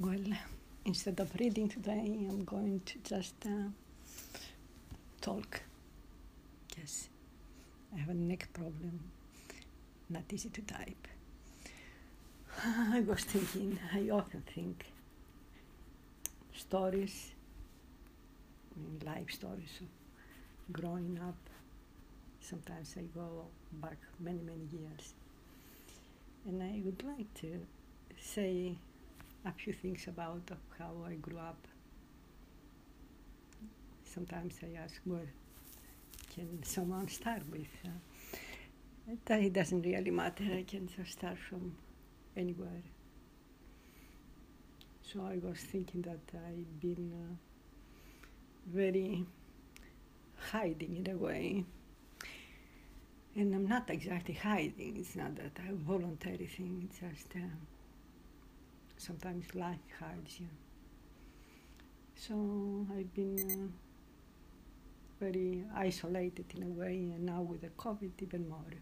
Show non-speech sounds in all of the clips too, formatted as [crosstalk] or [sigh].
Well, instead of reading today, I'm going to just uh, talk. Yes, I have a neck problem, not easy to type. [laughs] I was thinking, I often think stories, life stories growing up. Sometimes I go back many, many years. And I would like to say a few things about how I grew up. Sometimes I ask, where can someone start with? Uh, it doesn't really matter. I can just start from anywhere. So I was thinking that I've been uh, very hiding in a way. And I'm not exactly hiding, it's not that a voluntary thing, it's just uh, sometimes life hides you. So I've been uh, very isolated in a way, and now with the COVID, even more.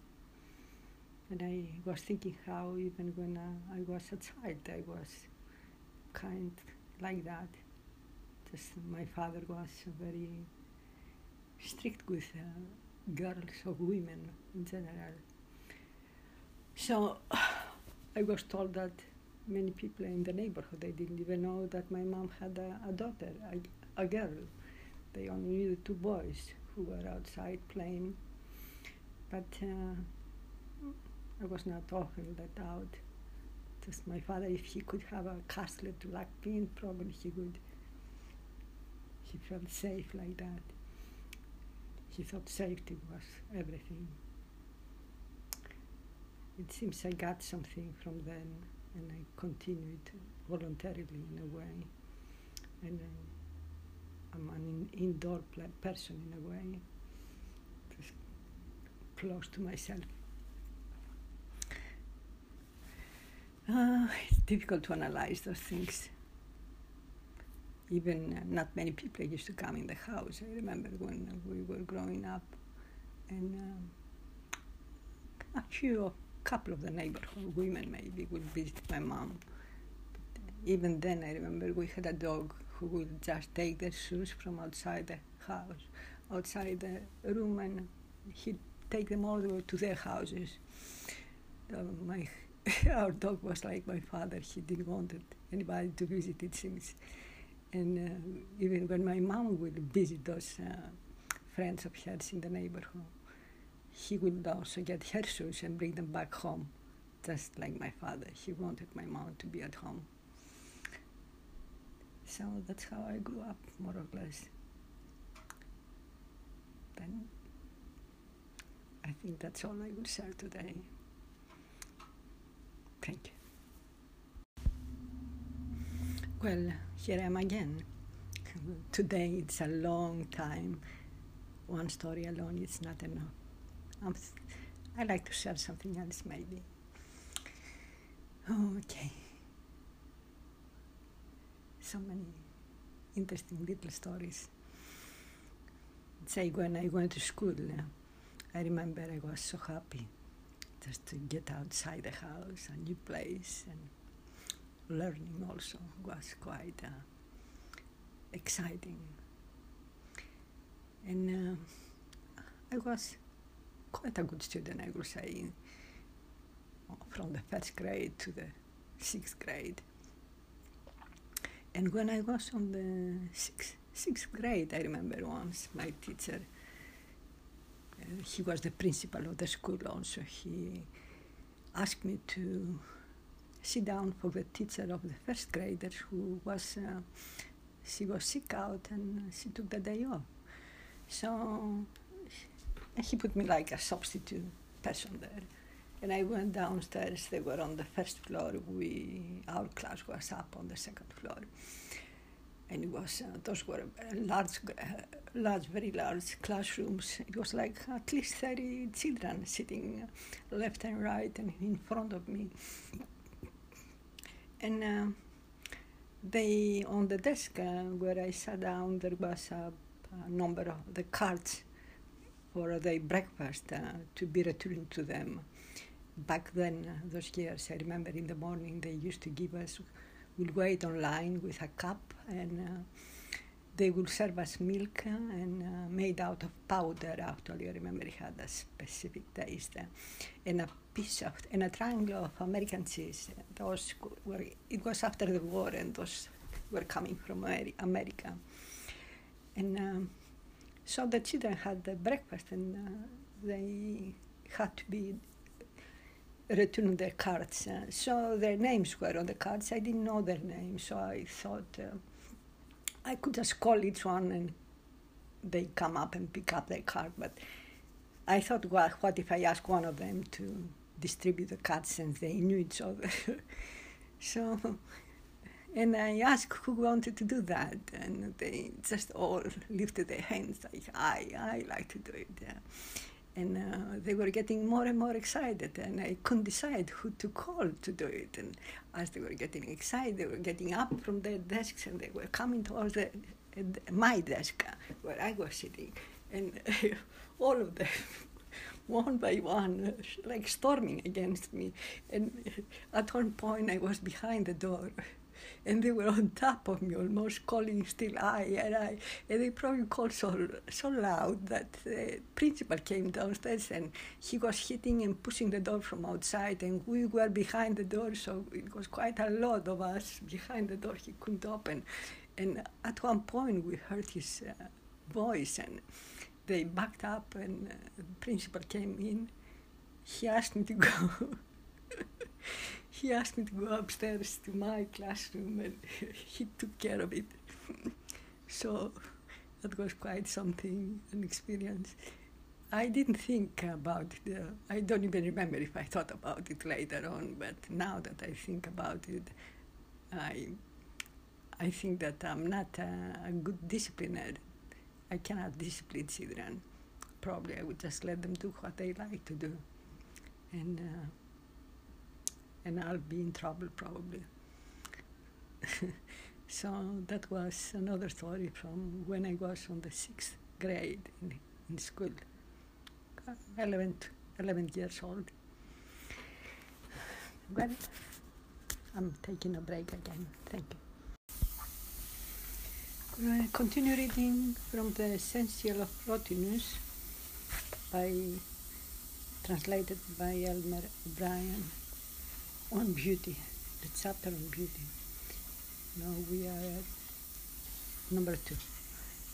And I was thinking how even when uh, I was a child, I was kind like that. Just my father was very strict with uh, girls or women in general. So [sighs] I was told that many people in the neighborhood they didn't even know that my mom had a, a daughter, a, a girl. They only knew the two boys who were outside playing. But uh, I was not often let out. Just my father, if he could have a castle to lock me in, probably he would. He felt safe like that. He thought safety was everything. It seems I got something from then, and I continued voluntarily in a way. And uh, I'm an in- indoor person in a way, just close to myself. Uh, it's difficult to analyze those things. Even uh, not many people used to come in the house. I remember when we were growing up, and um, a few, couple of the neighborhood women maybe would visit my mom. But even then, I remember we had a dog who would just take the shoes from outside the house, outside the room, and he'd take them all the way to their houses. Uh, my [laughs] our dog was like my father. He didn't want anybody to visit, it seems. And uh, even when my mom would visit those uh, friends of hers in the neighborhood, he would also get [laughs] her shoes and bring them back home, just like my father. He wanted my mom to be at home. So that's how I grew up, more or less. Then I think that's all I will share today. Thank you. Well, here I am again. Today it's a long time. One story alone is not enough. I'm, I like to share something else, maybe. Okay. So many interesting little stories. Say, when I went to school, I remember I was so happy just to get outside the house, a new place, and learning also was quite uh, exciting. And uh, I was quite a good student, I would say, from the first grade to the sixth grade. And when I was on the sixth, sixth grade, I remember once my teacher uh, he was the principal of the school also. He asked me to sit down for the teacher of the first grader who was, uh, she was sick out and she took the day off. So he put me like a substitute person there. And I went downstairs, they were on the first floor, we, our class was up on the second floor and it was uh, those were large, uh, large, very large classrooms. It was like at least thirty children sitting left and right and in front of me. And uh, they on the desk uh, where I sat down, there was a, a number of the cards for the breakfast uh, to be returned to them. Back then, uh, those years, I remember in the morning they used to give us we'll wait online with a cup and uh, they will serve us milk and uh, made out of powder. Actually, I remember it had a specific taste, uh, and a piece of and a triangle of American cheese. Those were it was after the war, and those were coming from America. And um, so the children had the breakfast, and uh, they had to be return their cards. Uh, so their names were on the cards. I didn't know their names, so I thought uh, I could just call each one and they come up and pick up their card. But I thought, well, what if I ask one of them to distribute the cards since they knew each other? [laughs] so, and I asked who wanted to do that, and they just all lifted their hands like, I, I like to do it. Yeah. And uh, they were getting more and more excited and i couldn't decide who to call to do it. And as they were getting excited they were getting up from their desks and they were coming towards the, my desk where i was sitting. And [laughs] all of them [laughs] one by one like storming against me. And at one point i was behind the door and they were on top of me almost calling still I and I and they probably called so so loud that the principal came downstairs and he was hitting and pushing the door from outside and we were behind the door so it was quite a lot of us behind the door. He couldn't open. And at one point we heard his uh, voice and they backed up and uh, the principal came in. He asked me to go [laughs] he asked me to go upstairs to my classroom and [laughs] he took care of it. so that was quite something, an experience. I didn't think about it. I don't even remember if I thought about it later on, but now that I think about it, I, I think that I'm not a, a good discipliner. I cannot discipline children. Probably I would just let them do what they like to do. And uh, and I'll be in trouble probably. [laughs] so that was another story from when I was on the sixth grade in, in school, 11, 11 years old. Well, I'm taking a break again. Thank you. Uh, continue reading from the Essential of Plotinus by translated by Elmer O'Brien on beauty, the chapter on beauty. Now we are at number two.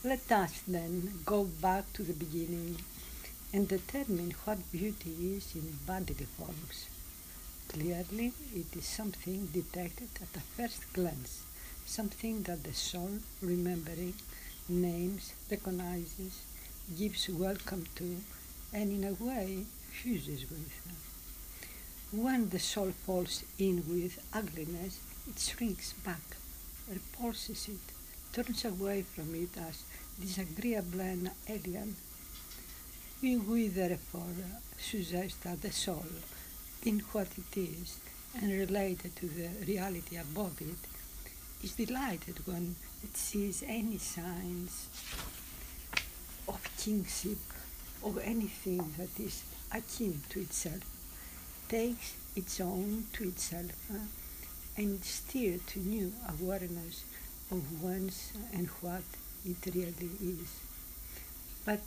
Let us then go back to the beginning and determine what beauty is in bodily forms. Clearly, it is something detected at a first glance, something that the soul, remembering, names, recognizes, gives welcome to, and in a way fuses with. When the soul falls in with ugliness, it shrinks back, repulses it, turns away from it as disagreeable and alien. We, we therefore suggest that the soul, in what it is and related to the reality above it, is delighted when it sees any signs of kingship, of anything that is akin to itself takes its own to itself uh, and steers to new awareness of one's and what it really is. But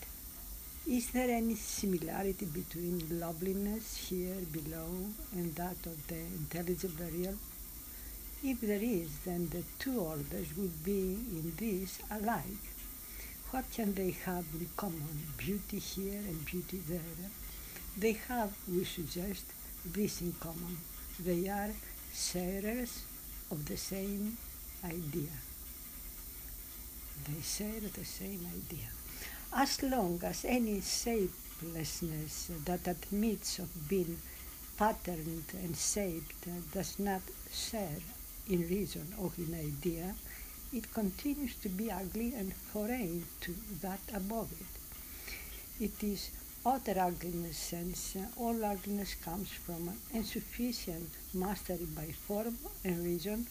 is there any similarity between loveliness here below and that of the intelligible real? If there is, then the two orders would be in this alike. What can they have in common, beauty here and beauty there? They have, we suggest, this in common. They are sharers of the same idea. They share the same idea. As long as any shapelessness that admits of being patterned and shaped does not share in reason or in idea, it continues to be ugly and foreign to that above it. It is utter ugliness sense, all ugliness comes from insufficient mastery by form and reason,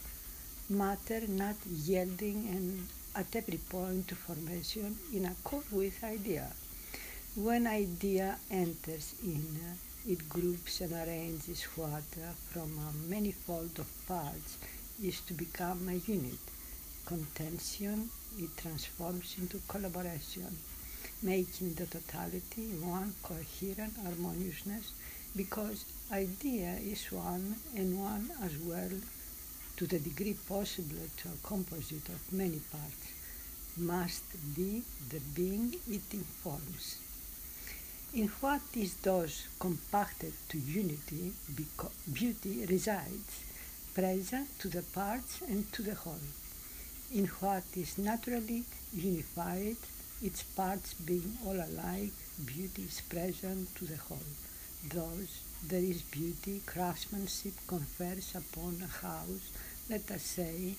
matter not yielding and at every point to formation in accord with idea. When idea enters in, it groups and arranges what from a manifold of parts is to become a unit. Contention, it transforms into collaboration, making the totality one coherent harmoniousness because idea is one and one as well to the degree possible to a composite of many parts must be the being it informs. In what is thus compacted to unity, beauty resides, present to the parts and to the whole. In what is naturally unified, its parts being all alike, beauty is present to the whole. Thus, there is beauty, craftsmanship confers upon a house, let us say,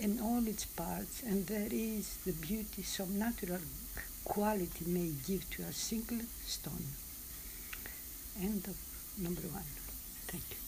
and all its parts, and there is the beauty some natural quality may give to a single stone. End of number one. Thank you.